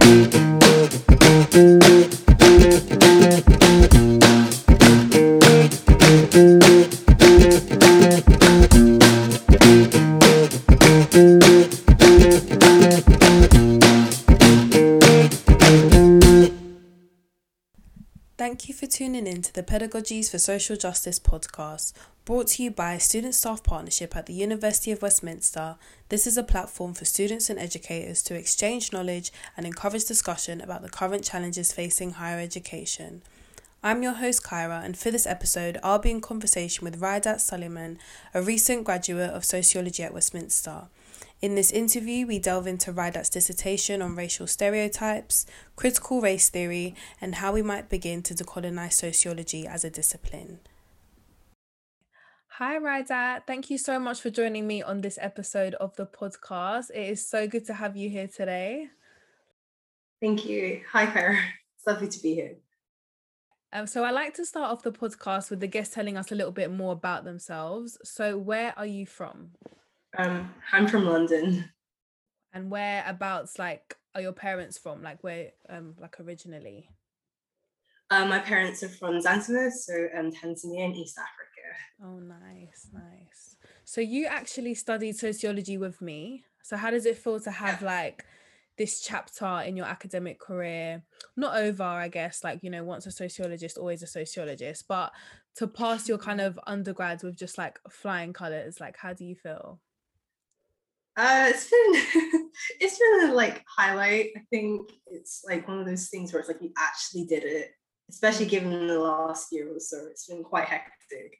Thank to the Pedagogies for Social Justice podcast, brought to you by Student Staff Partnership at the University of Westminster. This is a platform for students and educators to exchange knowledge and encourage discussion about the current challenges facing higher education. I'm your host, Kyra, and for this episode, I'll be in conversation with Raidat Suleiman, a recent graduate of sociology at Westminster. In this interview, we delve into Raidat's dissertation on racial stereotypes, critical race theory, and how we might begin to decolonize sociology as a discipline. Hi, Raidat. Thank you so much for joining me on this episode of the podcast. It is so good to have you here today. Thank you. Hi, Kyra. It's lovely to be here. Um, so I like to start off the podcast with the guests telling us a little bit more about themselves. So, where are you from? Um, I'm from London. And whereabouts, like, are your parents from? Like, where, um, like, originally? Uh, my parents are from Zanzibar, so um, Tanzania in East Africa. Oh, nice, nice. So you actually studied sociology with me. So how does it feel to have like this chapter in your academic career not over i guess like you know once a sociologist always a sociologist but to pass your kind of undergrads with just like flying colors like how do you feel uh, it's been it's been a like highlight. I think it's like one of those things where it's like you actually did it, especially given the last year or so. It's been quite hectic.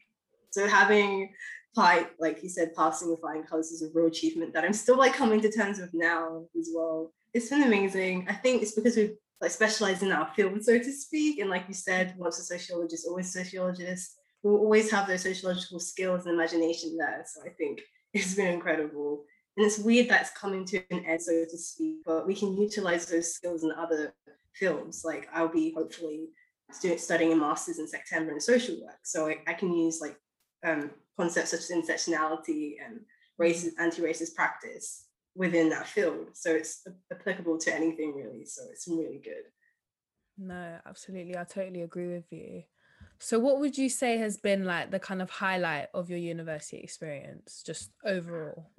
So having like like you said, passing with flying colors is a real achievement that I'm still like coming to terms with now as well. It's been amazing. I think it's because we've like specialized in our field, so to speak. And like you said, once a sociologist, always a sociologist. We'll always have those sociological skills and imagination there. So I think it's been incredible. And it's weird that's coming to an end, so to speak, but we can utilize those skills in other fields. Like I'll be hopefully studying a master's in September in social work. So I, I can use like um, concepts such as intersectionality and racist, anti-racist practice within that field. So it's applicable to anything really. So it's really good. No, absolutely. I totally agree with you. So what would you say has been like the kind of highlight of your university experience, just overall?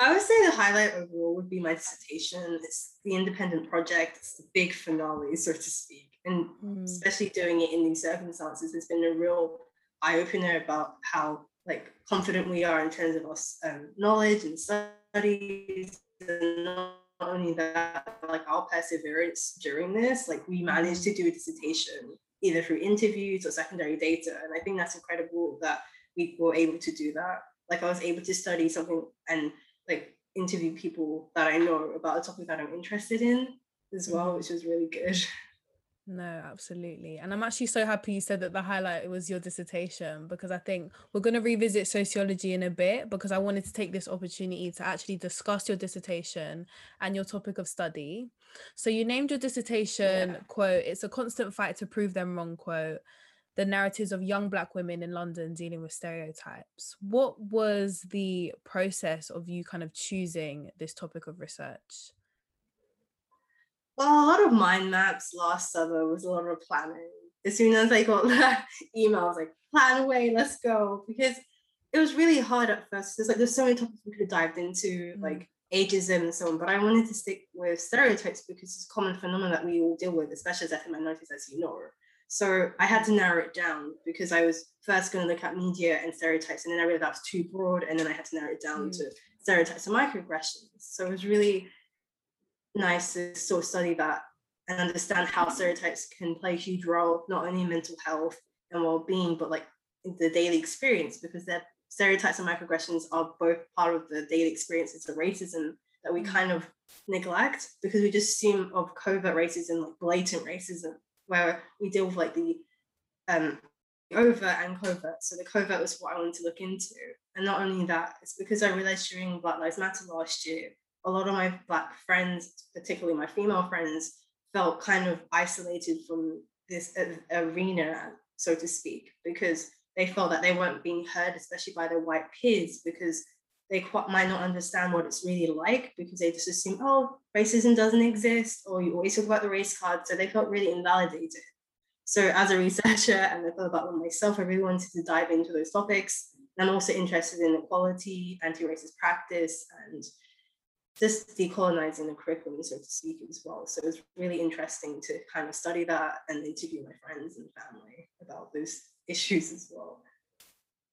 I would say the highlight overall would be my dissertation. It's the independent project, it's the big finale, so to speak. And mm. especially doing it in these circumstances has been a real eye opener about how like confident we are in terms of our um, knowledge and studies. And not only that, like our perseverance during this, like we managed to do a dissertation either through interviews or secondary data. And I think that's incredible that we were able to do that. Like I was able to study something and like interview people that I know about a topic that I'm interested in as well, mm-hmm. which was really good. No, absolutely. And I'm actually so happy you said that the highlight was your dissertation because I think we're going to revisit sociology in a bit because I wanted to take this opportunity to actually discuss your dissertation and your topic of study. So you named your dissertation, yeah. quote, it's a constant fight to prove them wrong, quote the narratives of young black women in London dealing with stereotypes. What was the process of you kind of choosing this topic of research? Well, a lot of mind maps last summer was a lot of planning. As soon as I got that email, I was like, plan away, let's go. Because it was really hard at first. There's like there's so many topics we could have dived into, mm. like ageism and so on. But I wanted to stick with stereotypes because it's a common phenomenon that we all deal with, especially as ethnic minorities, as you know. So I had to narrow it down because I was first going to look at media and stereotypes, and then I realized that was too broad, and then I had to narrow it down mm. to stereotypes and microaggressions. So it was really nice to sort of study that and understand how stereotypes can play a huge role not only in mental health and well-being, but like in the daily experience because stereotypes and microaggressions are both part of the daily experiences of racism that we mm. kind of neglect because we just assume of covert racism, like blatant racism where we deal with like the um, overt and covert. So the covert was what I wanted to look into. And not only that, it's because I realized during Black Lives Matter last year, a lot of my Black friends, particularly my female friends, felt kind of isolated from this arena, so to speak, because they felt that they weren't being heard, especially by their white peers, because they quite, might not understand what it's really like because they just assume, oh, racism doesn't exist, or you always talk about the race card. So they felt really invalidated. So as a researcher, and I thought about myself, I really wanted to dive into those topics. And I'm also interested in equality, anti-racist practice, and just decolonizing the curriculum, so to speak, as well. So it was really interesting to kind of study that and interview my friends and family about those issues as well.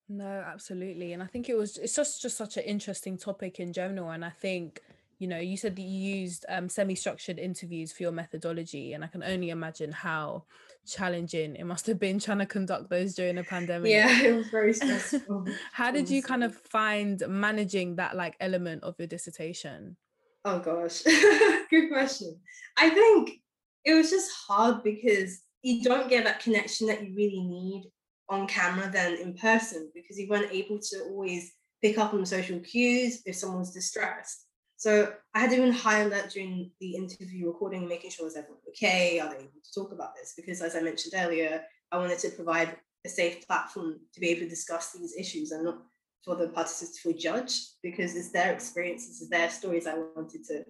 No, absolutely. And I think it was it's just just such an interesting topic in general. And I think, you know, you said that you used um, semi-structured interviews for your methodology. And I can only imagine how challenging it must have been trying to conduct those during a pandemic. Yeah, it was very stressful. how did you kind of find managing that like element of your dissertation? Oh gosh, good question. I think it was just hard because you don't get that connection that you really need on camera than in person because you weren't able to always pick up on social cues if someone's distressed. So I had to even highlight during the interview recording, making sure was everyone okay? Are they able to talk about this? Because as I mentioned earlier, I wanted to provide a safe platform to be able to discuss these issues and not for the participants to feel judged because it's their experiences, it's their stories I wanted to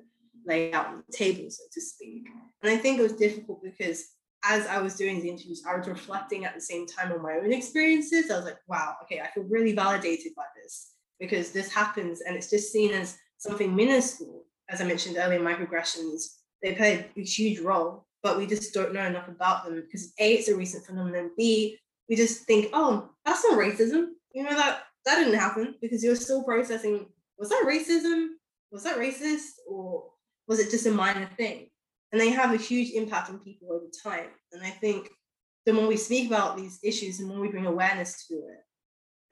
lay out on the table, so to speak. And I think it was difficult because as I was doing the interviews, I was reflecting at the same time on my own experiences. I was like, wow, okay, I feel really validated by this because this happens and it's just seen as something minuscule. As I mentioned earlier, microaggressions, they play a huge role, but we just don't know enough about them because A, it's a recent phenomenon. B, we just think, oh, that's not racism. You know, that that didn't happen because you're still processing, was that racism? Was that racist? Or was it just a minor thing? And they have a huge impact on people over time. And I think the more we speak about these issues, the more we bring awareness to it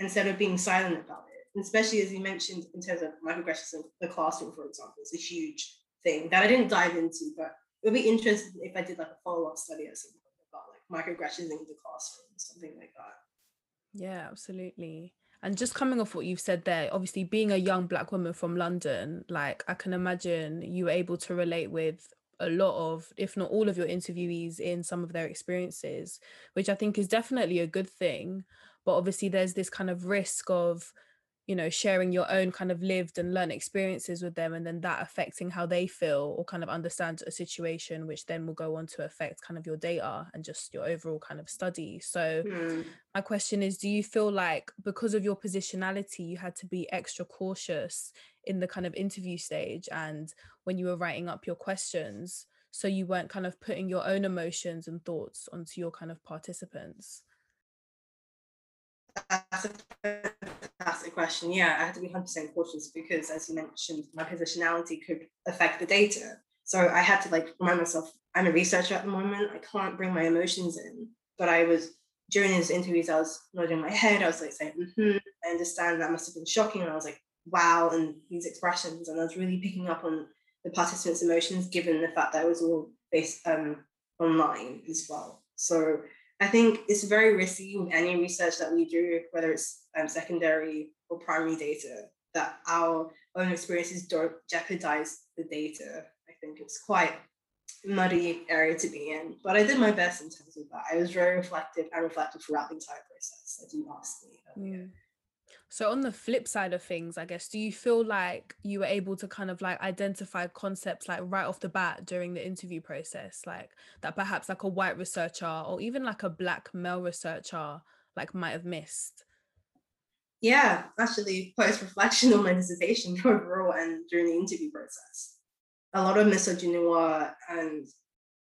instead of being silent about it. And especially as you mentioned in terms of microaggressions in the classroom, for example, it's a huge thing that I didn't dive into, but it would be interesting if I did like a follow-up study or something about like microaggressions in the classroom, something like that. Yeah, absolutely. And just coming off what you've said there, obviously being a young black woman from London, like I can imagine you were able to relate with a lot of if not all of your interviewees in some of their experiences which i think is definitely a good thing. But obviously there's this kind of risk of you know sharing your own kind of lived and learned experiences with them and then that affecting how they feel or kind of understand a situation which then will go on to affect kind of your data and just your overall kind of study so mm. my question is do you feel like because of your positionality you had to be extra cautious in the kind of interview stage and when you were writing up your questions so you weren't kind of putting your own emotions and thoughts onto your kind of participants that's a fantastic question. Yeah, I had to be 100% cautious because, as you mentioned, my positionality could affect the data. So I had to like remind myself, I'm a researcher at the moment. I can't bring my emotions in. But I was during these interviews, I was nodding my head. I was like saying, mm-hmm, I understand that must have been shocking. And I was like, wow, and these expressions. And I was really picking up on the participants' emotions, given the fact that it was all based um, online as well. So I think it's very risky with any research that we do, whether it's um, secondary or primary data, that our own experiences don't jeopardize the data. I think it's quite muddy area to be in, but I did my best in terms of that. I was very reflective and reflective throughout the entire process, as you asked me. Mm. So on the flip side of things, I guess, do you feel like you were able to kind of like identify concepts like right off the bat during the interview process, like that perhaps like a white researcher or even like a black male researcher like might have missed? Yeah, actually, post reflection on my dissertation overall and during the interview process. A lot of misogyny and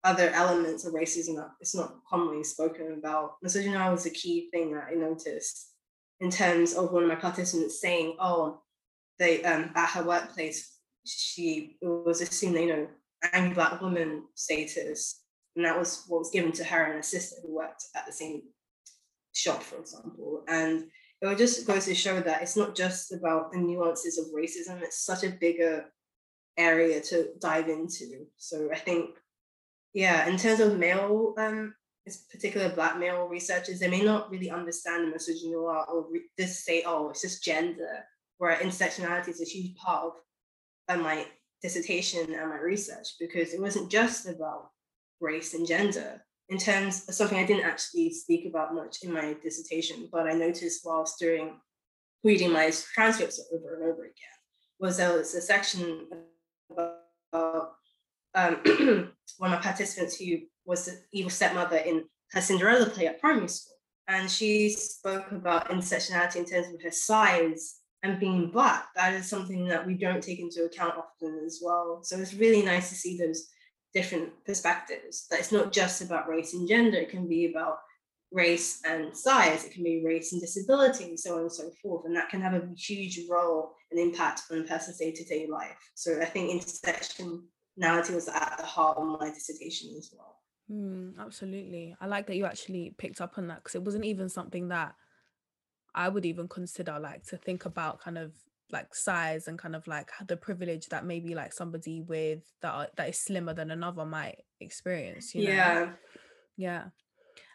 other elements of racism that it's not commonly spoken about. Misogyny was a key thing that I noticed in terms of one of my participants saying, oh, they um, at her workplace, she was assumed, you know, angry black woman status. And that was what was given to her and a sister who worked at the same shop, for example. And it just goes to show that it's not just about the nuances of racism, it's such a bigger area to dive into. So I think, yeah, in terms of male um, particular black male researchers, they may not really understand the misogynoir or re- just say, oh, it's just gender, where intersectionality is a huge part of, of my dissertation and my research because it wasn't just about race and gender in terms of something I didn't actually speak about much in my dissertation, but I noticed whilst doing reading my transcripts over and over again was there was a section about um, one of my participants who was the evil stepmother in her Cinderella play at primary school. And she spoke about intersectionality in terms of her size and being black. That is something that we don't take into account often as well. So it's really nice to see those different perspectives. That it's not just about race and gender, it can be about race and size, it can be race and disability, and so on and so forth. And that can have a huge role and impact on a person's day-to-day life. So I think intersectionality was at the heart of my dissertation as well. Mm, absolutely. I like that you actually picked up on that because it wasn't even something that I would even consider like to think about kind of like size and kind of like the privilege that maybe like somebody with that that is slimmer than another might experience you know? yeah yeah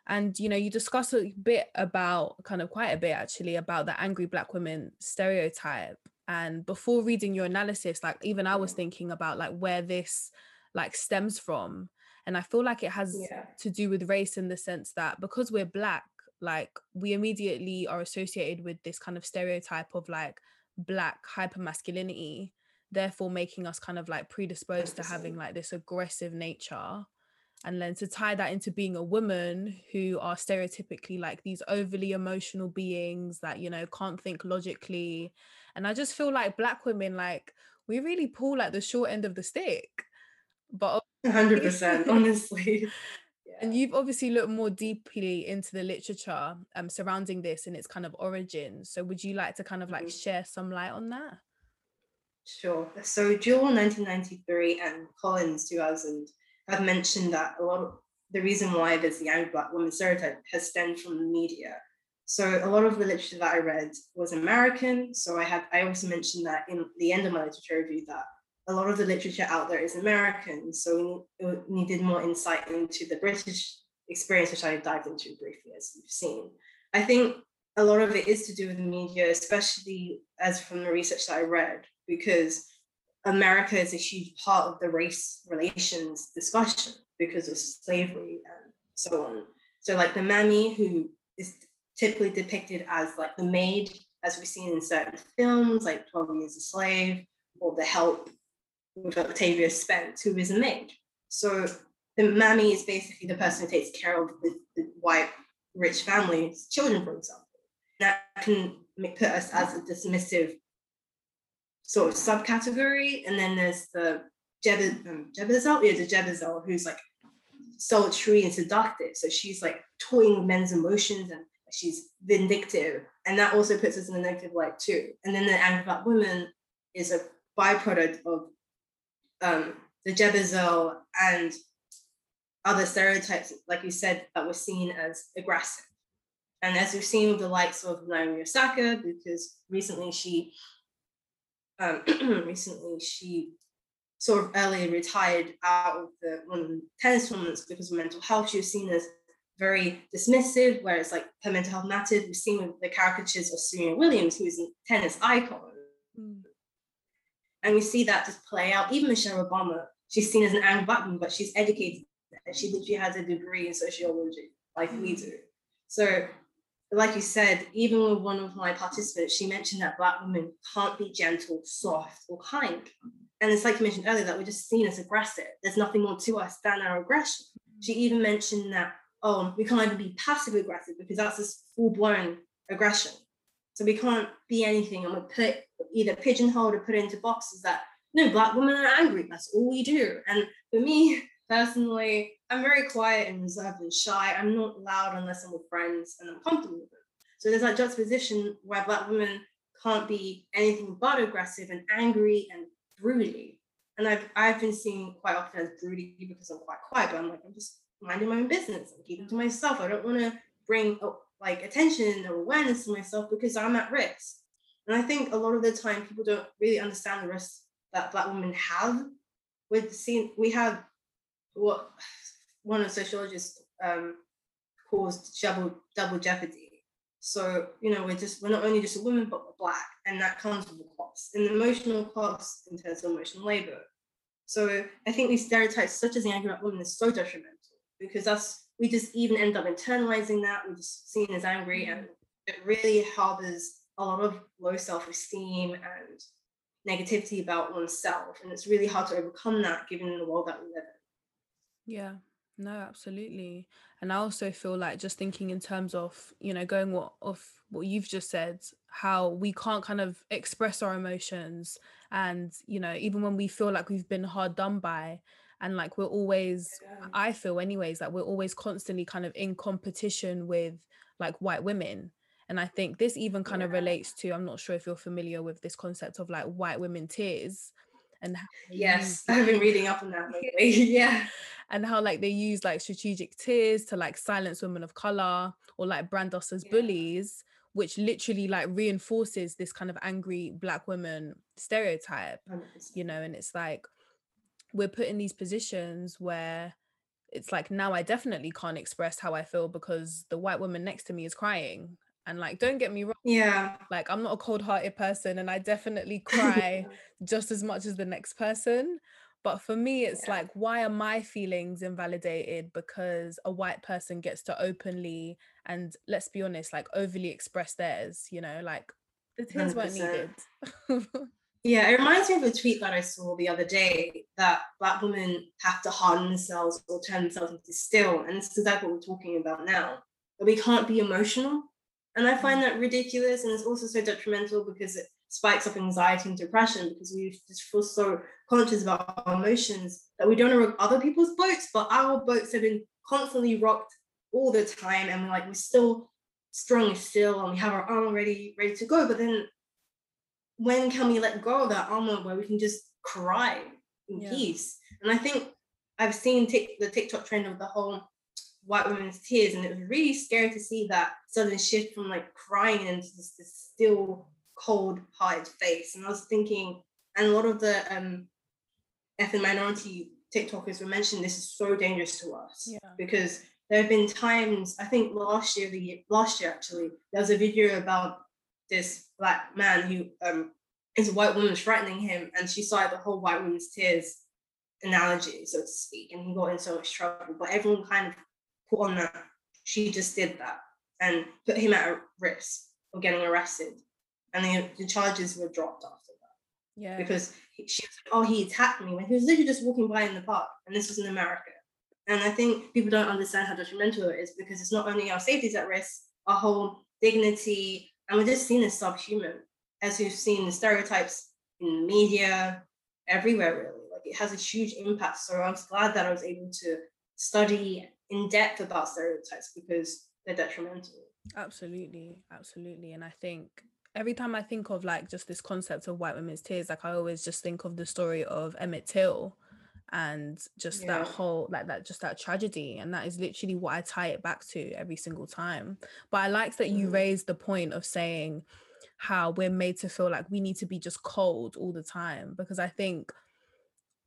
and you know you discuss a bit about kind of quite a bit actually about the angry black women stereotype and before reading your analysis like even i was thinking about like where this like stems from and i feel like it has yeah. to do with race in the sense that because we're black like we immediately are associated with this kind of stereotype of like black hyper masculinity therefore making us kind of like predisposed to having like this aggressive nature. And then to tie that into being a woman who are stereotypically like these overly emotional beings that you know can't think logically. And i just feel like black women like we really pull like the short end of the stick. But 100% honestly and you've obviously looked more deeply into the literature um, surrounding this and its kind of origins. so would you like to kind of like mm-hmm. share some light on that sure so jewell 1993 and collins 2000 have mentioned that a lot of the reason why there's the young black woman stereotype has stemmed from the media. So a lot of the literature that I read was American. So I had I also mentioned that in the end of my literature review that a lot of the literature out there is American. So we needed more insight into the British experience, which I dived into briefly, as you've seen. I think a lot of it is to do with the media, especially as from the research that I read, because America is a huge part of the race relations discussion because of slavery and so on. So, like the mammy, who is typically depicted as like the maid, as we've seen in certain films, like 12 Years a Slave, or The Help with Octavia Spence, who is a maid. So, the mammy is basically the person who takes care of the, the white rich family's children, for example. That can put us as a dismissive sort of subcategory. And then there's the Jeb- um, Jezebel, yeah, the Jezebel, who's like sultry and seductive. So she's like toying with men's emotions and she's vindictive. And that also puts us in a negative light too. And then the angry black woman is a byproduct of um, the Jezebel and other stereotypes, like you said, that were seen as aggressive. And as we've seen with the likes of Naomi Osaka, because recently she um, recently she sort of early retired out of the tennis tournaments because of mental health. She was seen as very dismissive, whereas like her mental health mattered. We've seen with the caricatures of Serena Williams, who is a tennis icon. Mm. And we see that just play out. Even Michelle Obama, she's seen as an black woman, but she's educated. She literally has a degree in sociology, like we do. So like you said, even with one of my participants, she mentioned that Black women can't be gentle, soft, or kind. And it's like you mentioned earlier, that we're just seen as aggressive. There's nothing more to us than our aggression. She even mentioned that, oh, we can't even be passive aggressive because that's this full blown aggression. So we can't be anything and we put either pigeonholed or put into boxes that, no, Black women are angry. That's all we do. And for me, personally, I'm very quiet and reserved and shy. I'm not loud unless I'm with friends and I'm comfortable with them. So there's that juxtaposition where Black women can't be anything but aggressive and angry and broody. And I've, I've been seen quite often as broody because I'm quite quiet, but I'm like, I'm just minding my own business. I'm keeping to myself. I don't want to bring like attention or awareness to myself because I'm at risk. And I think a lot of the time people don't really understand the risk that Black women have. With seeing, we have what one of sociologists um, double double jeopardy. So you know we're just we're not only just a woman but we're black, and that comes with a cost, an emotional cost in terms of emotional labor. So I think these stereotypes, such as the angry black woman, is so detrimental because that's we just even end up internalizing that. We're just seen as angry, mm-hmm. and it really harbors a lot of low self-esteem and negativity about oneself and it's really hard to overcome that given the world that we live in yeah no absolutely and i also feel like just thinking in terms of you know going what of what you've just said how we can't kind of express our emotions and you know even when we feel like we've been hard done by and like we're always i feel anyways like we're always constantly kind of in competition with like white women and I think this even kind yeah. of relates to, I'm not sure if you're familiar with this concept of like white women tears and yes i've been reading up on that lately yeah and how like they use like strategic tears to like silence women of color or like brand us as yeah. bullies which literally like reinforces this kind of angry black woman stereotype 100%. you know and it's like we're put in these positions where it's like now I definitely can't express how I feel because the white woman next to me is crying and like, don't get me wrong. Yeah. Like, I'm not a cold hearted person and I definitely cry just as much as the next person. But for me, it's yeah. like, why are my feelings invalidated because a white person gets to openly and let's be honest, like overly express theirs, you know, like the tears weren't needed. yeah, it reminds me of a tweet that I saw the other day that black women have to harden themselves or turn themselves into steel. And this is exactly what we're talking about now. That we can't be emotional and I find mm. that ridiculous. And it's also so detrimental because it spikes up anxiety and depression because we just feel so conscious about our emotions that we don't rock other people's boats, but our boats have been constantly rocked all the time. And we're like, we're still strong still and we have our armor ready, ready to go. But then when can we let go of that armor where we can just cry in yeah. peace? And I think I've seen t- the TikTok trend of the whole white women's tears and it was really scary to see that sudden shift from like crying into this, this still cold hard face and i was thinking and a lot of the um ethnic minority tiktokers were mentioning this is so dangerous to us yeah. because there have been times i think last year the year, last year actually there was a video about this black man who um is a white woman threatening him and she saw the whole white woman's tears analogy so to speak and he got in so much trouble but everyone kind of put on that she just did that and put him at risk of getting arrested. And the, the charges were dropped after that. Yeah. Because he, she was like, oh, he attacked me when he was literally just walking by in the park. And this was in America. And I think people don't understand how detrimental it is because it's not only our safety is at risk, our whole dignity, and we're just seen as subhuman, as we've seen the stereotypes in media, everywhere really. Like it has a huge impact. So I was glad that I was able to study in depth about stereotypes because they're detrimental. Absolutely, absolutely. And I think every time I think of like just this concept of white women's tears, like I always just think of the story of Emmett Till and just yeah. that whole like that just that tragedy and that is literally what I tie it back to every single time. But I like that you mm. raised the point of saying how we're made to feel like we need to be just cold all the time because I think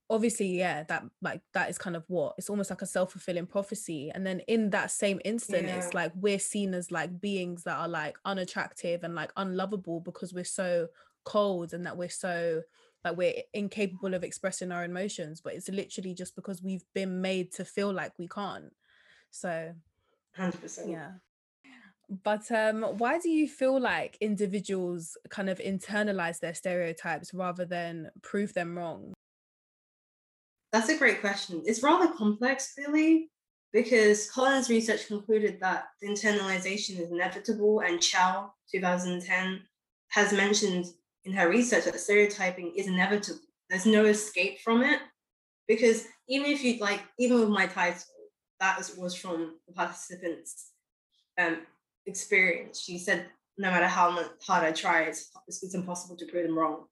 obviously yeah that like that is kind of what it's almost like a self-fulfilling prophecy and then in that same instant yeah. it's like we're seen as like beings that are like unattractive and like unlovable because we're so cold and that we're so like we're incapable of expressing our emotions but it's literally just because we've been made to feel like we can't. So 100% yeah but um why do you feel like individuals kind of internalize their stereotypes rather than prove them wrong that's a great question. It's rather complex, really, because Collins' research concluded that internalization is inevitable, and Chow, 2010, has mentioned in her research that stereotyping is inevitable. There's no escape from it, because even if you like, even with my title, that was from the participants' um, experience. She said, no matter how hard I try, it's, it's impossible to prove them wrong.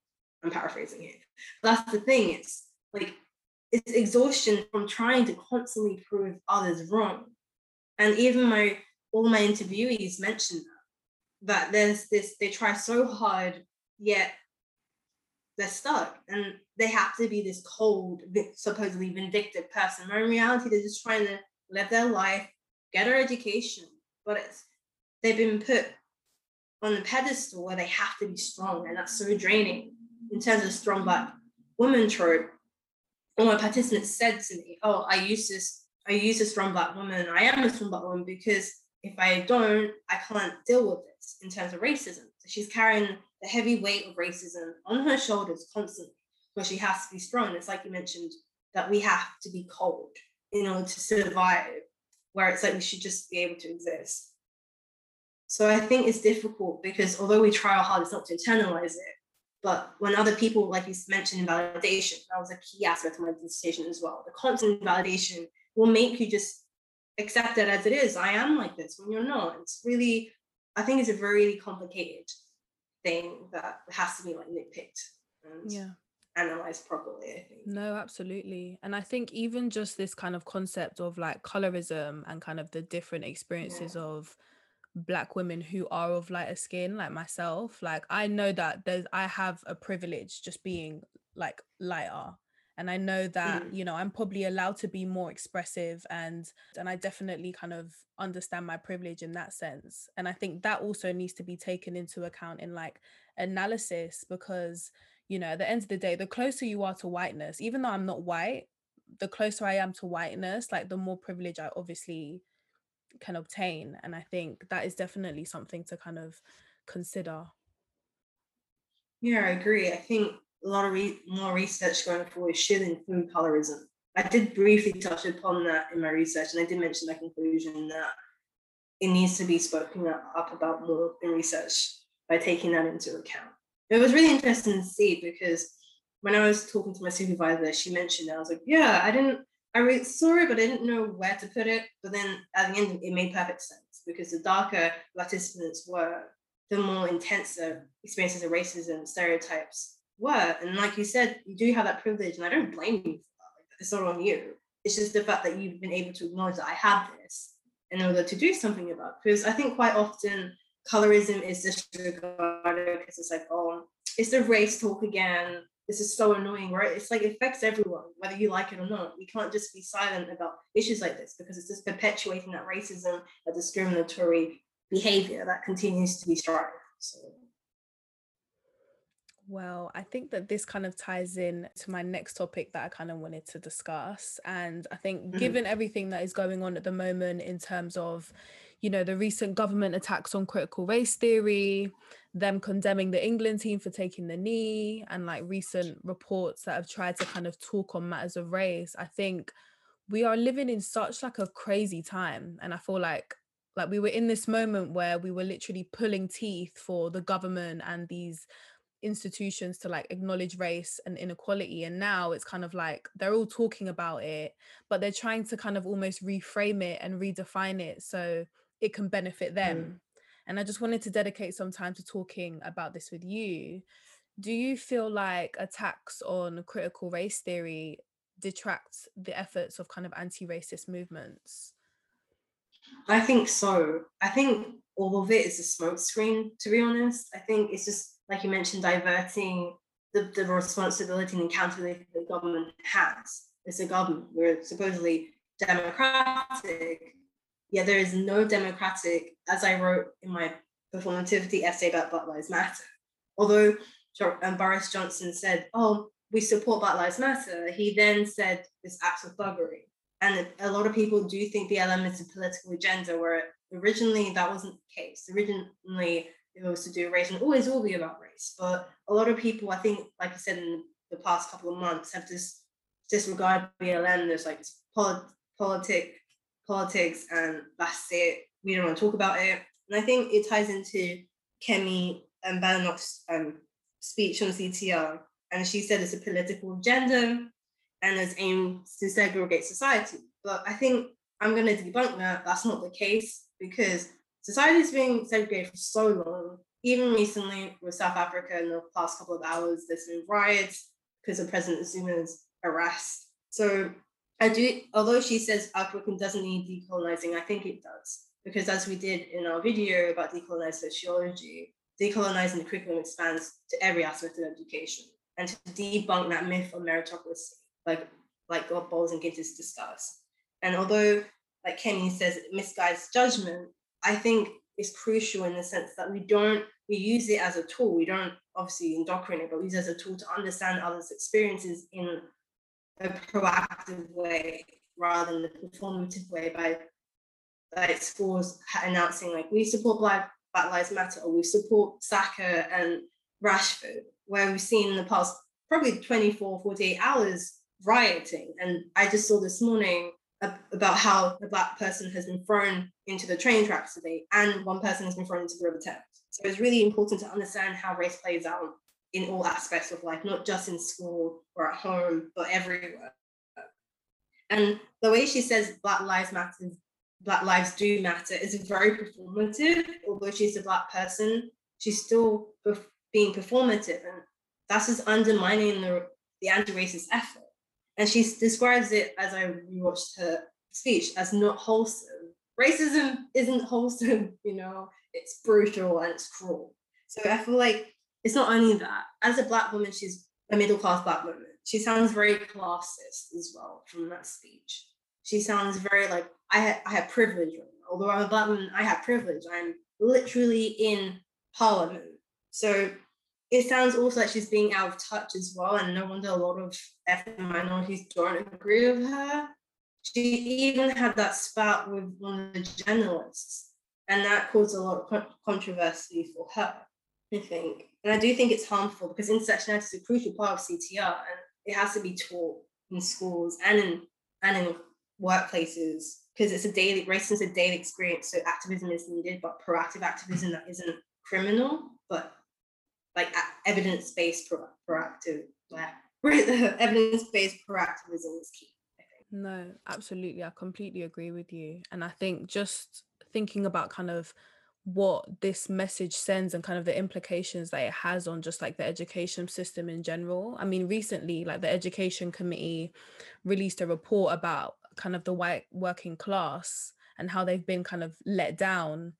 I'm paraphrasing here. That's the thing. It's like it's exhaustion from trying to constantly prove others wrong. And even my all my interviewees mentioned that, that there's this, they try so hard, yet they're stuck and they have to be this cold, supposedly vindictive person. But in reality, they're just trying to live their life, get their education, but it's they've been put on a pedestal where they have to be strong, and that's so draining in terms of strong black woman trope one of my participants said to me, "Oh, I use this. I use a strong black woman. I am a strong black woman because if I don't, I can't deal with this in terms of racism." So she's carrying the heavy weight of racism on her shoulders constantly because she has to be strong. It's like you mentioned that we have to be cold in order to survive, where it's like we should just be able to exist. So I think it's difficult because although we try our hardest not to internalize it, but when other people, like you mentioned, validation, that was a key aspect of my dissertation as well. The constant validation will make you just accept it as it is. I am like this when you're not. It's really, I think it's a very complicated thing that has to be like nitpicked and Yeah. analyzed properly, I think. No, absolutely. And I think even just this kind of concept of like colorism and kind of the different experiences of black women who are of lighter skin, like myself, like I know that there's I have a privilege just being like lighter. And I know that, Mm. you know, I'm probably allowed to be more expressive and and I definitely kind of understand my privilege in that sense. And I think that also needs to be taken into account in like analysis because you know, at the end of the day, the closer you are to whiteness, even though I'm not white, the closer I am to whiteness, like the more privilege I obviously can obtain. And I think that is definitely something to kind of consider. Yeah, I agree. I think a lot of re- more research going forward should include colorism. I did briefly touch upon that in my research, and I did mention my conclusion that it needs to be spoken up about more in research by taking that into account. It was really interesting to see because when I was talking to my supervisor, she mentioned I was like, yeah, I didn't, I saw it, but I didn't know where to put it. But then at the end, it made perfect sense because the darker participants were, the more intensive experiences of racism, and stereotypes were. And like you said, you do have that privilege, and I don't blame you for that. It's not on you. It's just the fact that you've been able to acknowledge that I have this in order to do something about. It. Because I think quite often colorism is disregarded because it's like, oh, it's the race talk again. This is so annoying, right? It's like it affects everyone, whether you like it or not. We can't just be silent about issues like this because it's just perpetuating that racism, that discriminatory behavior that continues to be strong. So Well, I think that this kind of ties in to my next topic that I kind of wanted to discuss. And I think, Mhm. given everything that is going on at the moment in terms of, you know, the recent government attacks on critical race theory, them condemning the England team for taking the knee, and like recent reports that have tried to kind of talk on matters of race, I think we are living in such like a crazy time. And I feel like like we were in this moment where we were literally pulling teeth for the government and these institutions to like acknowledge race and inequality and now it's kind of like they're all talking about it but they're trying to kind of almost reframe it and redefine it so it can benefit hmm. them and i just wanted to dedicate some time to talking about this with you do you feel like attacks on critical race theory detract the efforts of kind of anti-racist movements I think so. I think all of it is a smokescreen, to be honest. I think it's just like you mentioned, diverting the, the responsibility and accountability the government has. It's a government. We're supposedly democratic, yet there is no democratic, as I wrote in my performativity essay about Black Lives Matter. Although um, Boris Johnson said, oh, we support Black Lives Matter, he then said this acts of thuggery. And a lot of people do think BLM is a political agenda, where originally that wasn't the case. Originally, it was to do race and always will be about race. But a lot of people, I think, like I said in the past couple of months, have just disregarded BLM. There's like polit- politic, politics, and that's it. We don't want to talk about it. And I think it ties into Kemi and Badenoch's um, speech on CTR. And she said it's a political agenda and it's aimed to segregate society. But I think I'm going to debunk that. That's not the case because society's been segregated for so long. Even recently with South Africa in the past couple of hours, there's been riots because of President Zuma's arrest. So I do, although she says African doesn't need decolonizing, I think it does. Because as we did in our video about decolonized sociology, decolonizing the curriculum expands to every aspect of education and to debunk that myth of meritocracy like like what Bowles and Gintis discuss. And although, like Kemi says, it misguides judgment, I think it's crucial in the sense that we don't we use it as a tool. We don't obviously indoctrinate, but we use it as a tool to understand others' experiences in a proactive way rather than the performative way by like schools announcing like we support black Black Lives Matter or we support Saka and Rashford, where we've seen in the past probably 24, 48 hours rioting. And I just saw this morning about how a black person has been thrown into the train tracks today and one person has been thrown into the River Thames. So it's really important to understand how race plays out in all aspects of life, not just in school or at home, but everywhere. And the way she says Black Lives Matter, Black Lives Do Matter is very performative. Although she's a Black person, she's still being performative. And that's just undermining the, the anti racist effort. And she describes it as I rewatched her speech as not wholesome. Racism isn't wholesome, you know, it's brutal and it's cruel. So I feel like it's not only that, as a black woman, she's a middle class black woman. She sounds very classist as well from that speech. She sounds very like I have I have privilege. Although I'm a black woman, I have privilege. I'm literally in parliament. So it sounds also like she's being out of touch as well, and no wonder a lot of ethnic minorities don't agree with her. She even had that spat with one of the journalists, and that caused a lot of controversy for her, I think. And I do think it's harmful because intersectionality is a crucial part of CTR, and it has to be taught in schools and in and in workplaces because it's a daily racism is a daily experience. So activism is needed, but proactive activism that isn't criminal, but like evidence based pro- proactive evidence based proactivism is key. No, absolutely. I completely agree with you. And I think just thinking about kind of what this message sends and kind of the implications that it has on just like the education system in general. I mean, recently, like the education committee released a report about kind of the white working class and how they've been kind of let down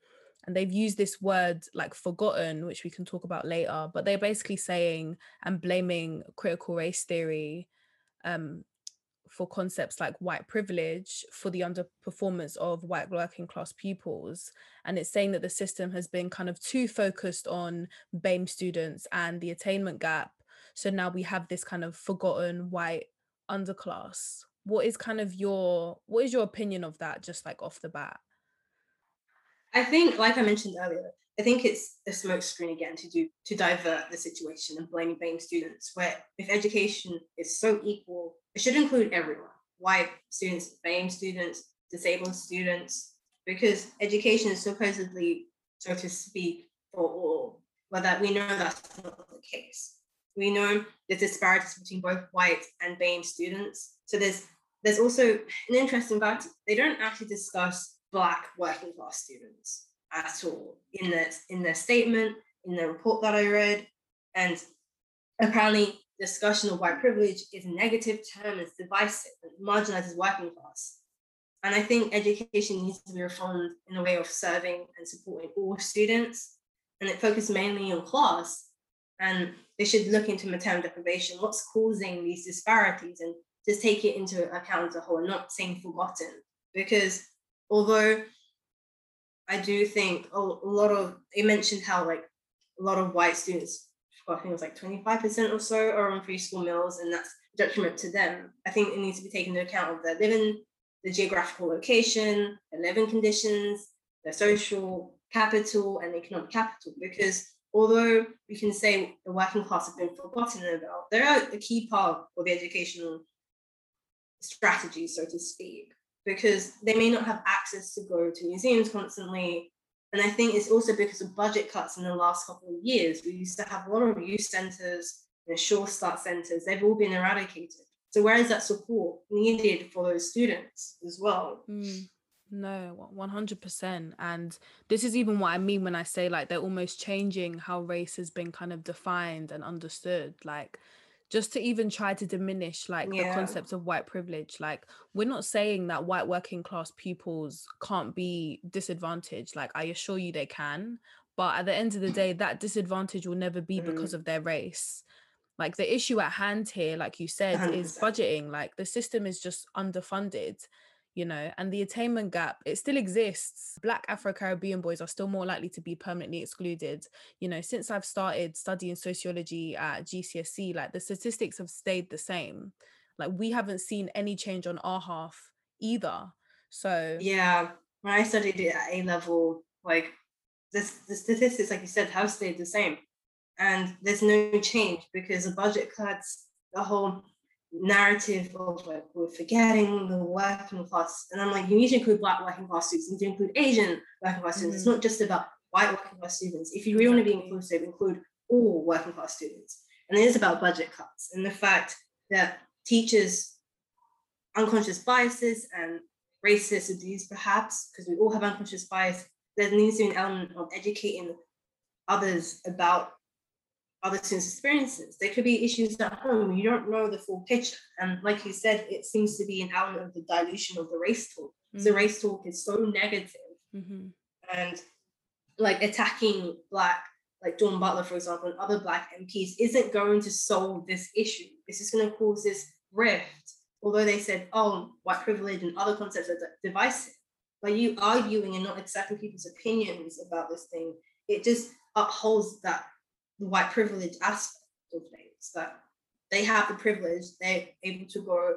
and they've used this word like forgotten which we can talk about later but they're basically saying and blaming critical race theory um, for concepts like white privilege for the underperformance of white working class pupils. And it's saying that the system has been kind of too focused on BAME students and the attainment gap. So now we have this kind of forgotten white underclass. What is kind of your what is your opinion of that just like off the bat? I think, like I mentioned earlier, I think it's a smokescreen again to do to divert the situation and blaming BAME students. Where if education is so equal, it should include everyone: white students, BAME students, disabled students, because education is supposedly, so to speak, for all. But that we know that's not the case. We know the disparities between both white and BAME students. So there's there's also an interesting fact. They don't actually discuss black working class students at all in their in their statement in the report that I read, and apparently discussion of white privilege is a negative term, it's divisive, and marginalizes working class. And I think education needs to be reformed in a way of serving and supporting all students, and it focuses mainly on class. And they should look into maternal deprivation, what's causing these disparities, and just take it into account as a whole, not saying forgotten. Because although I do think a, lot of they mentioned how like a lot of white students, I think it was like 25% or so are on free school meals, and that's detriment to them. I think it needs to be taken into account of their living, the geographical location, their living conditions, their social capital and economic capital. Because although we can say the working class have been forgotten about, they're a key part of the educational strategy, so to speak because they may not have access to go to museums constantly. And I think it's also because of budget cuts in the last couple of years. We used to have a lot of youth centres, you know, sure start centres, they've all been eradicated. So where is that support needed for those students as well? Mm, no, 100%. And this is even what I mean when I say like they're almost changing how race has been kind of defined and understood. Like just to even try to diminish like yeah. the concept of white privilege like we're not saying that white working class pupils can't be disadvantaged like i assure you they can but at the end of the day that disadvantage will never be mm-hmm. because of their race like the issue at hand here like you said 100%. is budgeting like the system is just underfunded you know, and the attainment gap, it still exists. Black Afro Caribbean boys are still more likely to be permanently excluded. You know, since I've started studying sociology at GCSE, like the statistics have stayed the same. Like we haven't seen any change on our half either. So, yeah, when I studied it at A level, like the, the statistics, like you said, have stayed the same. And there's no change because the budget cuts, the whole narrative of like we're forgetting the working class. And I'm like, you need to include black working class students, you need to include Asian working class students. Mm-hmm. It's not just about white working class students. If you really want to be inclusive, include all working class students. And it is about budget cuts and the fact that teachers' unconscious biases and racist abuse, perhaps, because we all have unconscious bias, there needs to be an element of educating others about other students' experiences. There could be issues at home. You don't know the full picture. And like you said, it seems to be an element of the dilution of the race talk. Mm-hmm. The race talk is so negative. Mm-hmm. And like attacking black, like Dawn Butler, for example, and other black MPs isn't going to solve this issue. It's just going to cause this rift. Although they said, oh, white privilege and other concepts are divisive. By you arguing and not accepting people's opinions about this thing, it just upholds that the white privilege aspect of things that they have the privilege, they're able to go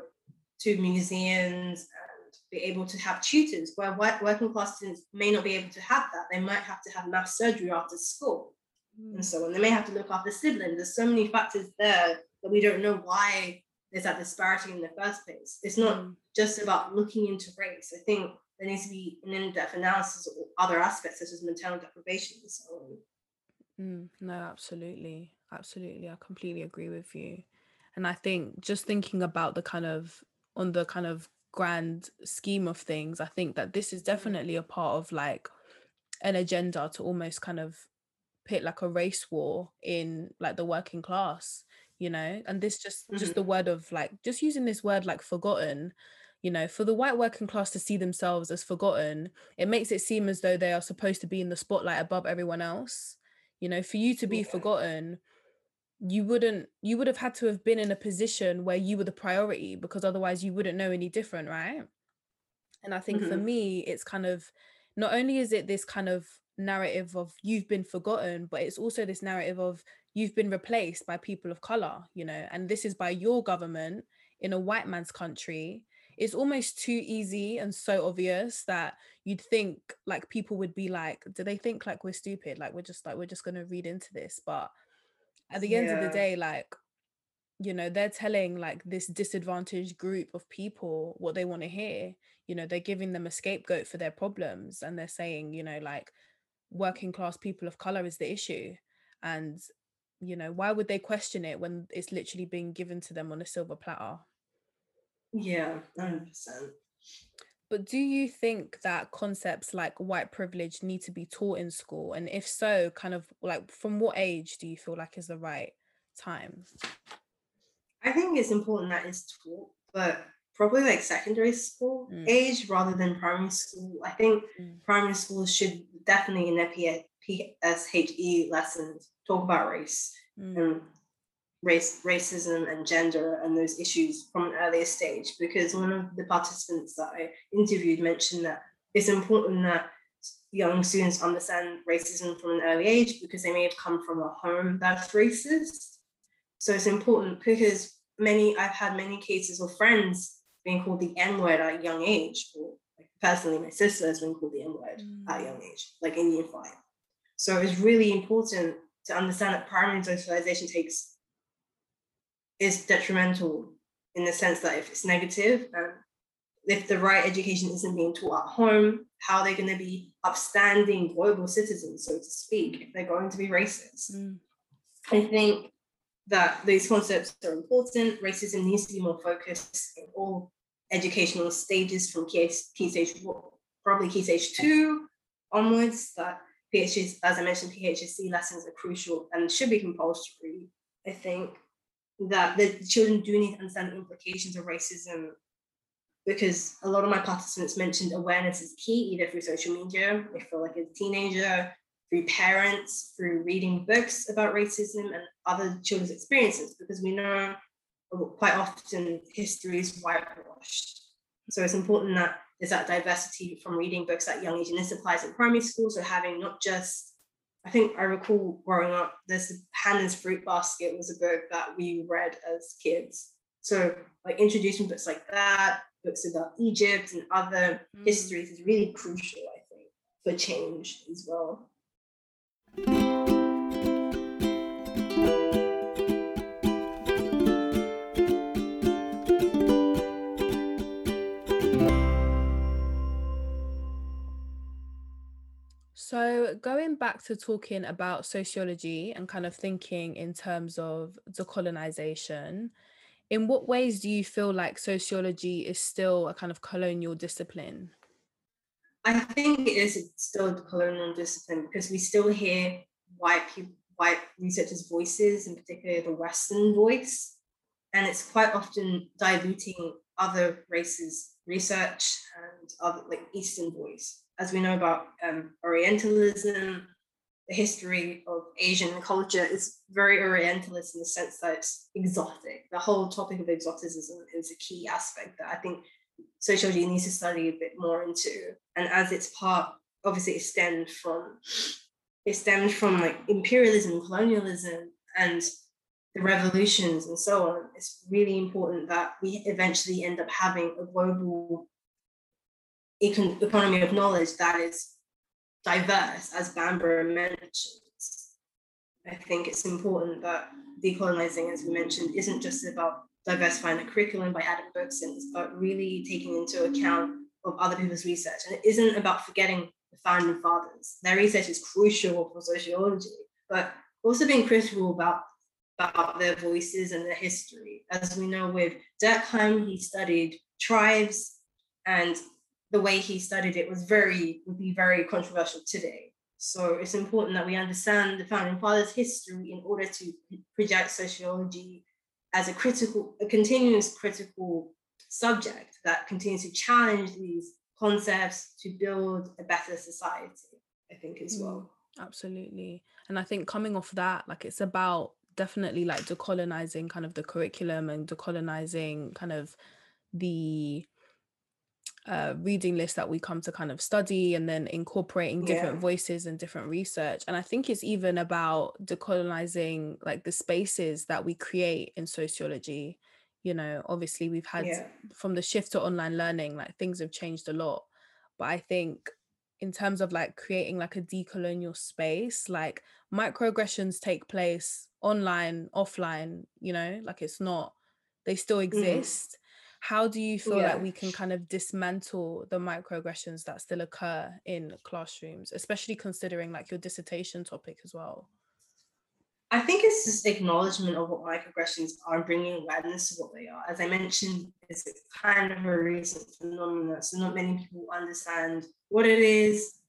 to museums and be able to have tutors, where white working class students may not be able to have that. They might have to have mass surgery after school mm. and so on. They may have to look after siblings. There's so many factors there that we don't know why there's that disparity in the first place. It's not mm. just about looking into race. I think there needs to be an in-depth analysis of other aspects such as maternal deprivation and so on. Mm, no, absolutely. Absolutely. I completely agree with you. And I think just thinking about the kind of on the kind of grand scheme of things, I think that this is mm. definitely a part of like an agenda to almost kind of pit like a race war in like the working class, you know? And this just just mm-hmm. the word of like just using this word like forgotten you know for the white working class to see themselves as forgotten it makes it seem as though they are supposed to be in the spotlight above everyone else you know for you to be yeah. forgotten you wouldn't you would have had to have been in a position where you were the priority because otherwise you wouldn't know any different right and i think mm-hmm. for me it's kind of not only is it this kind of narrative of you've been forgotten but it's also this narrative of you've been replaced by people of color you know and this is by your government in a white man's country it's almost too easy and so obvious that you'd think like people would be like do they think like we're stupid? Like we're just like we're just going to read into this. But at the yeah. end of the day like you know they're telling like this disadvantaged group of people what they want to hear. You know they're giving them a scapegoat for their problems and they're saying you know like working class people of color is the issue. And you know why would they question it when it's literally being given to them on a silver platter yeah, 100%. But do you think that concepts like white privilege need to be taught in school? And if so, kind of like from what age do you feel like is the right time? I think it's important that it's taught, but probably like secondary school mm. age rather than primary school. I think mm. primary schools should definitely in their PSHE lessons talk about race mm. and race, racism and gender and those issues from an earlier stage because one of the participants that I interviewed mentioned that it's important that young students understand racism from an early age because they may have come from a home that's racist. So it's important because many I've had many cases of friends being called the N word at a young age, or like personally, my sister has been called the N word mm. at a young age, like in year five. So it's really important to understand that primary socialization takes is detrimental in the sense that if it's negative and if the right education isn't being taught at home, how are they going to be upstanding global citizens, so to speak, if they're going to be racist? Mm. I think that these concepts are important. Racism needs to be more focused in all educational stages from key, key stage probably key stage two onwards. That PhDs, as I mentioned, PHSC lessons are crucial and should be compulsory. I think that the children do need to understand the implications of racism because a lot of my participants mentioned awareness is key either through social media if you're like a teenager through parents through reading books about racism and other children's experiences because we know quite often history is whitewashed. So it's important that there's that diversity from reading books at young age and this applies in primary school so having not just I think I recall growing up, this Handa's Fruit Basket was a book that we read as kids. So, like introducing books like that, books about Egypt and other mm. histories is really crucial, I think, for change as well. So, going back to talking about sociology and kind of thinking in terms of decolonization, in what ways do you feel like sociology is still a kind of colonial discipline? I think it is still a colonial discipline because we still hear white people, white researchers' voices, in particular the Western voice, and it's quite often diluting other races' research and other like Eastern voice as we know about um, Orientalism, the history of Asian culture is very Orientalist in the sense that it's exotic. The whole topic of exoticism is a key aspect that I think sociology needs to study a bit more into. And as it's part, obviously, it stemmed from it stemmed from like imperialism, colonialism, and the revolutions and so on. It's really important that we eventually end up having a global econ- economy of knowledge that is diverse, as Bhambra mentions. I think it's important that decolonizing, as we mentioned, isn't just about diversifying the curriculum by adding books in, but really taking into account of other people's research. And it isn't about forgetting the founding fathers. Their research is crucial for sociology, but also being critical about, about their voices and their history. As we know with Durkheim, he studied tribes and the way he studied it was very would be very controversial today. So it's important that we understand the founding fathers' history in order to project sociology as a critical, a continuous critical subject that continues to challenge these concepts to build a better society. I think as well. Mm, absolutely, and I think coming off that, like it's about definitely like decolonizing kind of the curriculum and decolonizing kind of the uh, reading list that we come to kind of study and then incorporating different yeah. voices and different research. And I think it's even about decolonizing like the spaces that we create in sociology. You know, obviously we've had yeah. from the shift to online learning, like things have changed a lot. But I think in terms of like creating like a decolonial space, like microaggressions take place online, offline, you know, like it's not, they still mm. exist. Mm how do you feel yeah. like we can kind of dismantle the microaggressions that still occur in classrooms especially considering like your dissertation topic as well i think it's just acknowledgement of what microaggressions are bringing awareness to what they are as i mentioned it's kind of a recent phenomenon so not many people understand what it is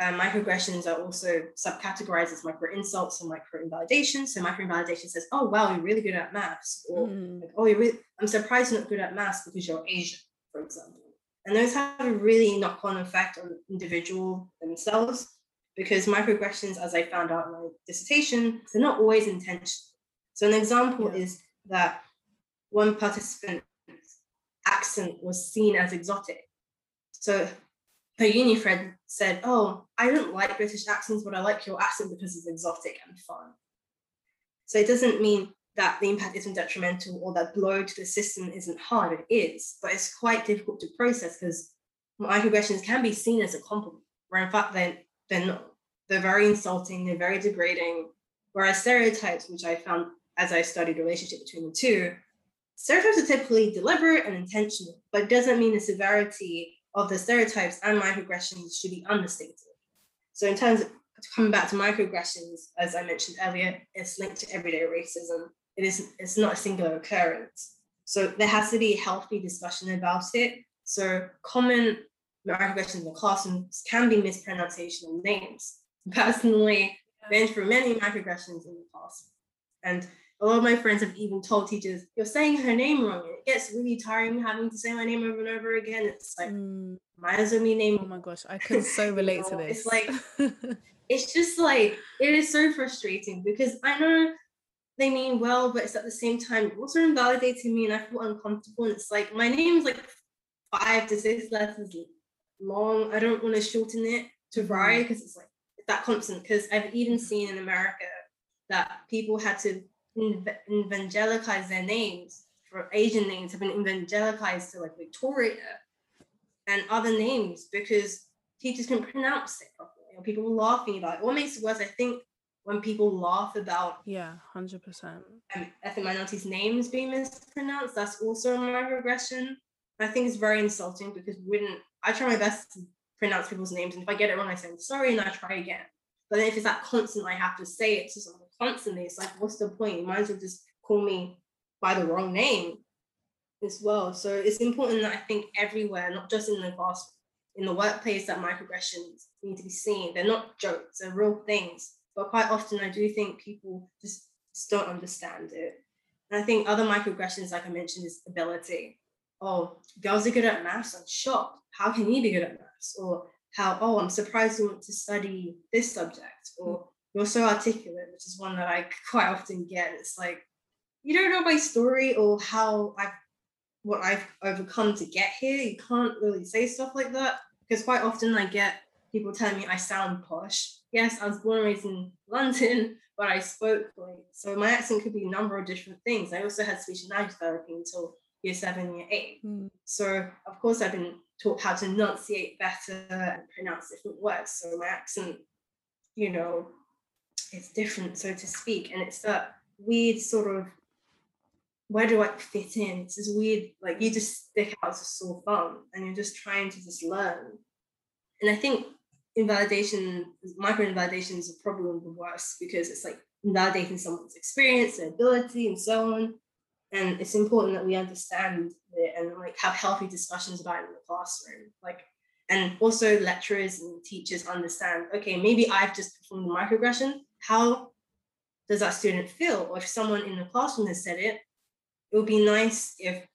uh, microaggressions are also subcategorized as micro insults and micro invalidation. So micro invalidation says, "Oh wow, you're really good at maths," or mm. like, "Oh, you're really, I'm surprised you're not good at maths because you're Asian," for example. And those have a really knock-on effect on the individual themselves because microaggressions, as I found out in my dissertation, they're not always intentional. So an example yeah. is that one participant's accent was seen as exotic. So her uni friend said, Oh, I don't like British accents, but I like your accent because it's exotic and fun. So it doesn't mean that the impact isn't detrimental or that blow to the system isn't hard. It is, but it's quite difficult to process because microaggressions can be seen as a compliment, where in fact they're, they're not. They're very insulting, they're very degrading. Whereas stereotypes, which I found as I studied the relationship between the two, stereotypes are typically deliberate and intentional, but it doesn't mean the severity of the stereotypes and microaggressions should be understated. So in terms of coming back to microaggressions, as I mentioned earlier, it's linked to everyday racism. It is it's not a singular occurrence. So there has to be a healthy discussion about it. So common microaggressions in the classrooms can be mispronunciation of names. Personally, been through many microaggressions in the past. And a lot of my friends have even told teachers, you're saying her name wrong. It gets really tiring having to say my name over and over again. It's like, mm. might as well be named. Oh my gosh, I can so relate you know, to this. It's like, it's just like, it is so frustrating because I know they mean well, but it's at the same time also invalidating me and I feel uncomfortable. And it's like, my name is like five to six letters long. I don't want to shorten it to Rye because mm. it's like, that constant. Because I've even seen in America that people had to evangelicized their names for Asian names have been evangelicized to like Victoria and other names because teachers can pronounce it properly. Or people were laughing about it. What makes it worse, I think when people laugh about yeah, hundred percent. um, ethnic minorities' names being mispronounced, that's also a microaggression. I think it's very insulting because when I try my best to pronounce people's names, and if I get it wrong, I say I'm sorry and I try again. But if it's that constant, I have to say it to someone constantly. It's like, what's the point? You might as well just call me by the wrong name as well. So it's important that I think everywhere, not just in the classroom, in the workplace, that microaggressions need to be seen. They're not jokes; they're real things. But quite often, I do think people just, just don't understand it. And I think other microaggressions, like I mentioned, is ability. Oh, girls are good at maths. I'm shocked. How can you be good at maths? Or how, oh, I'm surprised you want to study this subject. Or you're so articulate, which is one that I quite often get. It's like, you don't know my story or how I've what I've overcome to get here. You can't really say stuff like that. Because quite often I get people telling me I sound posh. Yes, I was born and raised in London, but I spoke like so my accent could be a number of different things. I also had speech and language therapy until year seven, year eight. Mm. So of course I've been taught how to enunciate better and pronounce different words. So my accent, you know, it's different, so to speak. And it's that weird sort of where do I fit in? It's this weird, like you just stick out as a sore thumb and you're just trying to just learn. And I think invalidation, micro invalidation is probably the worst because it's like invalidating someone's experience, their ability, and so on. And it's important that we understand it and like have healthy discussions about it in the classroom. Like, and also lecturers and teachers understand, okay, maybe I've just performed a microaggression. How does that student feel? Or if someone in the classroom has said it, it would be nice if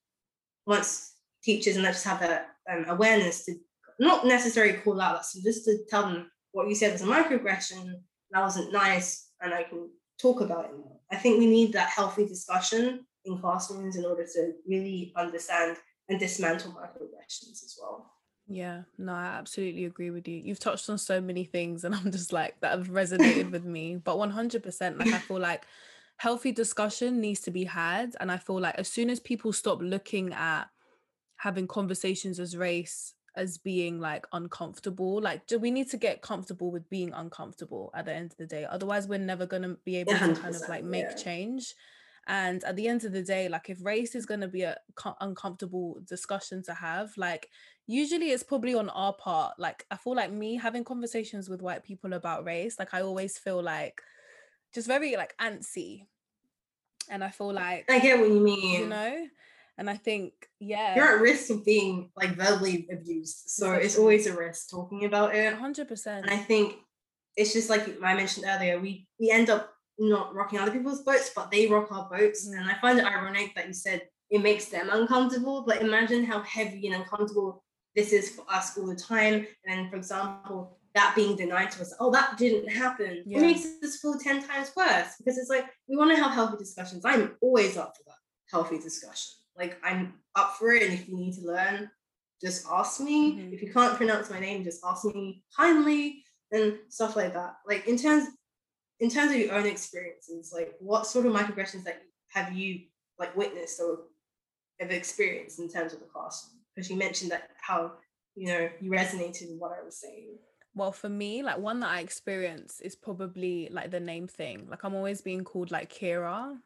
once teachers and lecturers have that um, awareness to not necessarily call out that, so just to tell them what you said was a microaggression, that wasn't nice, and I can talk about it more. I think we need that healthy discussion in classrooms in order to really understand and dismantle microaggressions as well. Yeah, no, I absolutely agree with you. You've touched on so many things, and I'm just like that have resonated with me. But 100%, like I feel like healthy discussion needs to be had, and I feel like as soon as people stop looking at having conversations as race as being like uncomfortable, like do we need to get comfortable with being uncomfortable at the end of the day? Otherwise, we're never gonna be able to kind of like make yeah. change. And at the end of the day, like if race is going to be a co- uncomfortable discussion to have, like usually it's probably on our part. Like I feel like me having conversations with white people about race, like I always feel like just very like antsy. And I feel like I get what you mean. you know, and I think yeah, You're at risk of being like verbally abused. So it's always a risk talking about it. hundred percent. And I think it's just like I mentioned earlier, we we end up not rocking other people's boats, but they rock our boats. And I find it ironic that you said it makes them uncomfortable. But imagine how heavy and uncomfortable this is for us all the time. And for example, that being denied to us, oh, that didn't happen. Yeah. It makes us feel 10 times worse because it's like we want to have healthy discussions. I'm always up for that healthy discussion. Like I'm up for it. And if you need to learn, just ask me. Mhm. If you can't pronounce my name, just ask me kindly and stuff like that. Like in terms in terms of your own experiences, like what sort of microaggressions that have you like witnessed or have experienced in terms of the classroom? Because you mentioned that how you know you resonated with what I was saying. Well, for me, like one that I experience is probably like the name thing. Like I'm always being called like Kira.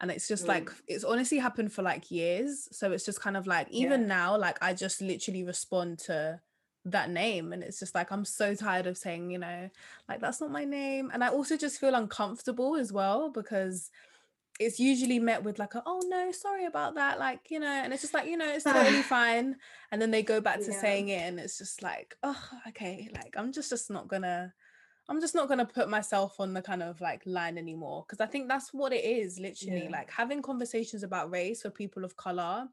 And it's just like Mm. it's honestly happened for like years. So it's just kind of like even Yeah. now, like I just literally respond to that name. And it's just like I'm so tired of saying, you know, like that's not my name. And I also just feel uncomfortable as well because it's usually met with like a oh no sorry about that like you know and it's just like you know it's totally fine and then they go back to Yeah. saying it and it's just like oh okay like i'm just just not gonna i'm just not gonna put myself on the kind of like line anymore because i think that's what it is literally Yeah. like having conversations about race for people of color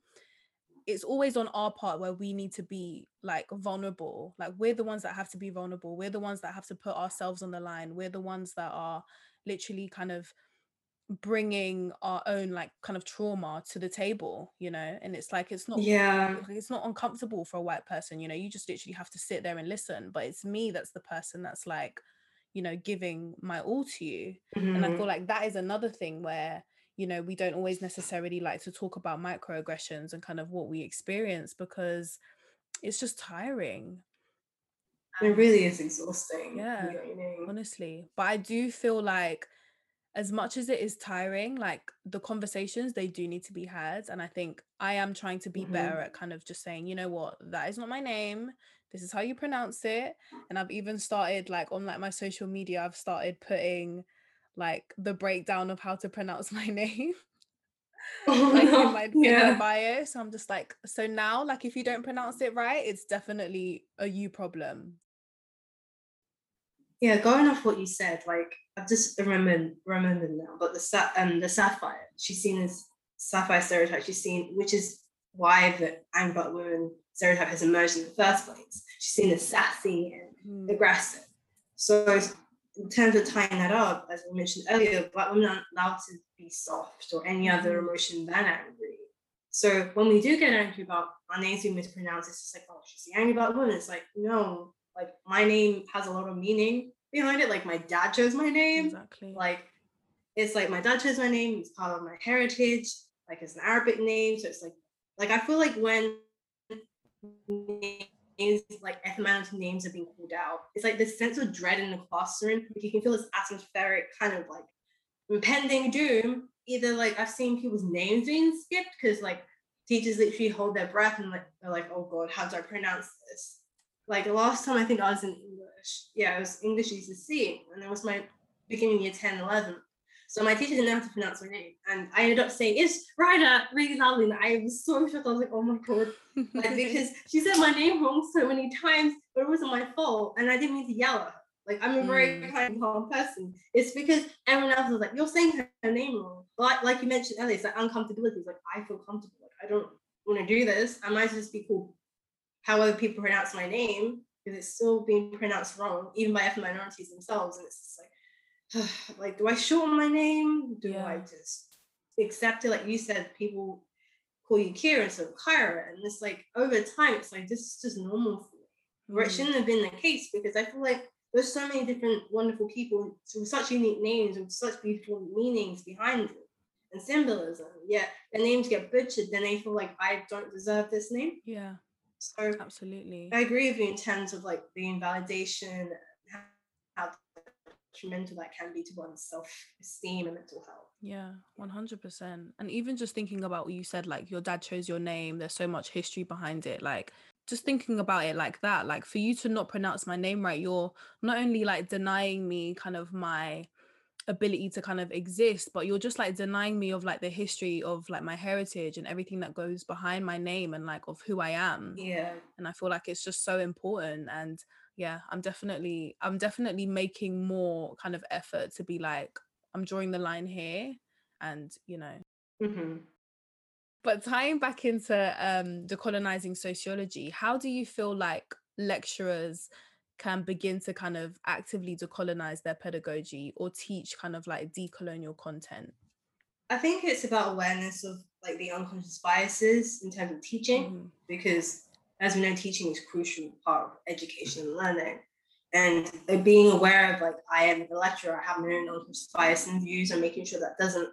it's always on our part where we need to be like vulnerable like we're the ones that have to be vulnerable we're the ones that have to put ourselves on the line we're the ones that are literally kind of bringing our own like kind of trauma to the table you know and it's like it's not Yeah. it's not uncomfortable for a white person you know you just literally have to sit there and listen but it's me that's the person that's like you know giving my all to you and i Mhm. feel like that is another thing where you know we don't always necessarily like to talk about microaggressions and kind of what we experience because it's just tiring it really is exhausting. Yeah, honestly. But I do feel like as much as it is tiring, like the conversations they do need to be had. And I think I am trying to be mm-hmm. better at kind of just saying, you know what, that is not my name. This is how you pronounce it. And I've even started like on like my social media, I've started putting like the breakdown of how to pronounce my name. Oh, like no. in my, yeah. in my bio. So I'm just like, so now, like if you don't pronounce it right, it's definitely a you problem. Yeah, going off what you said, like I've just remembered remembered now, but the sa- um the sapphire, she's seen as sapphire stereotype. She's seen, which is why the angry black woman stereotype has emerged in the first place. She's seen as sassy and mm. aggressive. So in terms of tying that up, as we mentioned earlier, black women aren't allowed to be soft or any other mm-hmm. emotion than angry. So when we do get angry about our names being mispronounced, it's just like, oh, she's the angry black woman. It's like, no, like my name has a lot of meaning behind it. Like my dad chose my name. Exactly. Like it's like my dad chose my name. It's part of my heritage. Like it's an Arabic name. So it's like, like I feel like when names like etymology names are being called out. It's like this sense of dread in the classroom. Like you can feel this atmospheric kind of like impending doom. Either like I've seen people's names being skipped because like teachers literally hold their breath and like they're like, oh god, how do I pronounce this? Like the last time I think I was in English, yeah, it was English ECC, and that was my beginning year 10, 11. So my teacher didn't know how to pronounce my name. And I ended up saying, it's Raidat really loudly. And I was so shocked. I was like, oh my God. like, because she said my name wrong so many times, but it wasn't my fault. And I didn't mean to yell at her. Like, I'm a very mm. kind, calm person. It's because everyone else was like, you're saying her, her name wrong. Like, like you mentioned earlier, it's like uncomfortability. It's like, I feel comfortable. Like, I don't want to do this. I might just be cool however people pronounce my name because it's still being pronounced wrong, even by ethnic minorities themselves. And it's just like, like, do I shorten my name? Do yeah. I just accept it? Like you said, people call you Kira instead of Kyra. And it's like over time, it's like this is just normal for me. Mm. Where it mm. shouldn't have been the case because I feel like there's so many different wonderful people with such unique names with such beautiful meanings behind them and symbolism. Yet their names get butchered, then they feel like I don't deserve this name. Yeah. So absolutely. I agree with you in terms of like the invalidation, how detrimental that can be to one's self-esteem and mental health. Yeah 100% and even just thinking about what you said like your dad chose your name there's so much history behind it like just thinking about it like that like for you to not pronounce my name right you're not only like denying me kind of my ability to kind of exist but you're just like denying me of like the history of like my heritage and everything that goes behind my name and like of who I am. Yeah. And I feel like it's just so important and yeah i'm definitely i'm definitely making more kind of effort to be like i'm drawing the line here and you know mm-hmm. but tying back into um decolonizing sociology how do you feel like lecturers can begin to kind of actively decolonize their pedagogy or teach kind of like decolonial content i think it's about awareness of like the unconscious biases in terms of teaching mm-hmm. because as we know, teaching is crucial part of education and learning. And being aware of like I am a lecturer, I have my own unconscious bias and views, and making sure that doesn't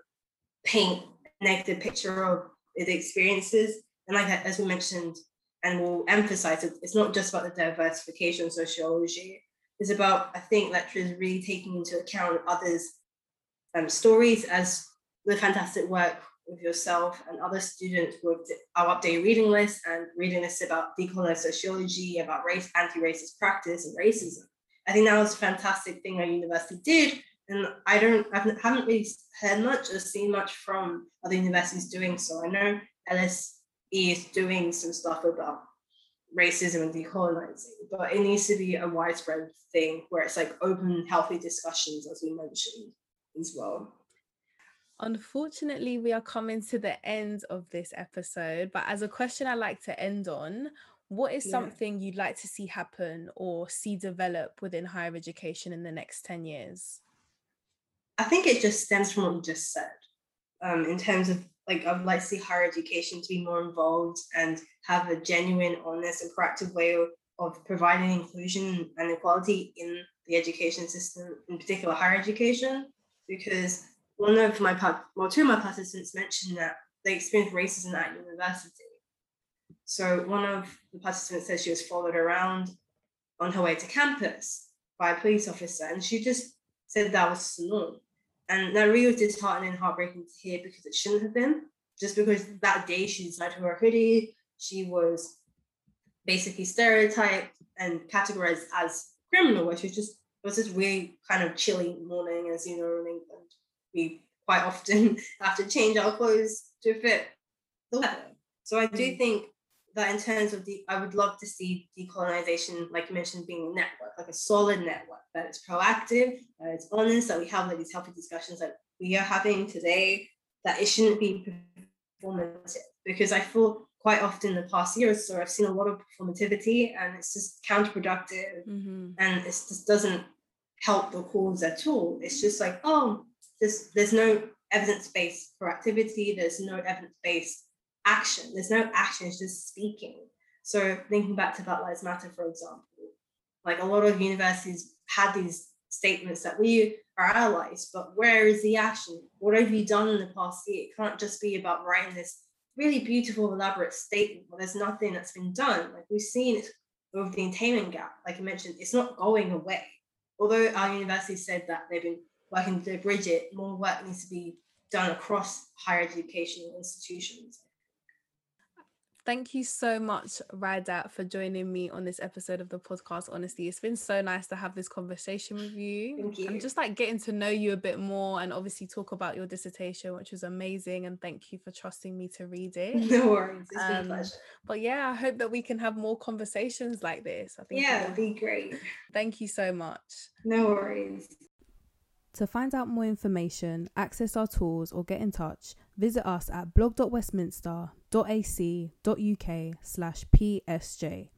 paint a negative picture of the experiences. And like as we mentioned, and we'll emphasize it, it's not just about the diversification of sociology. It's about I think lecturers really taking into account others' um, stories as the fantastic work with yourself and other students with our updated reading list and reading lists about decolonized sociology, about race, anti-racist practice and racism. I think that was a fantastic thing our university did. And I don't, I haven't really heard much or seen much from other universities doing so. I know LSE is doing some stuff about racism and decolonizing, but it needs to be a widespread thing where it's like open, healthy discussions, as we mentioned as well. Unfortunately, we are coming to the end of this episode, but as a question I like to end on, what is yeah. something you'd like to see happen or see develop within higher education in the next 10 years? I think it just stems from what you just said. Um, in terms of like, I would like to see higher education to be more involved and have a genuine, honest, and proactive way of, of providing inclusion and equality in the education system, in particular higher education, because one of my well, two of my participants mentioned that they experienced racism at university. So one of the participants said she was followed around on her way to campus by a police officer. And she just said that was the. And that really was disheartening and heartbreaking to hear because it shouldn't have been. Just because that day she decided to wear a hoodie, she was basically stereotyped and categorized as criminal, which was just it was just really kind of chilly morning, as you know, in England. We quite often have to change our clothes to fit the weather. So I do mm. think that in terms of the, I would love to see decolonization, like you mentioned, being a network, like a solid network that is proactive, that it's honest, that we have like these healthy discussions that we are having today, that it shouldn't be performative. Because I feel quite often in the past year or so, I've seen a lot of performativity and it's just counterproductive mm-hmm. and it just doesn't help the cause at all. It's just like, oh, there's, there's no evidence-based proactivity, there's no evidence-based action. There's no action, it's just speaking. So thinking back to Black Lives Matter, for example, like a lot of universities had these statements that we are allies, but where is the action? What have you done in the past year? It can't just be about writing this really beautiful, elaborate statement where there's nothing that's been done. Like we've seen it with the attainment gap, like I mentioned, it's not going away. Although our university said that they've been working to bridge it, more work needs to be done across higher education institutions. Thank you so much, Raidat, for joining me on this episode of the podcast. Honestly, it's been so nice to have this conversation with you. Thank you. And just like getting to know you a bit more and obviously talk about your dissertation, which was amazing. And thank you for trusting me to read it. No worries. It's um, been a um, pleasure. But yeah, I hope that we can have more conversations like this. I think yeah, it'd be great. Thank you so much. No worries. To find out more information, access our tools, or get in touch, visit us at blog.westminster.ac.uk slash psj.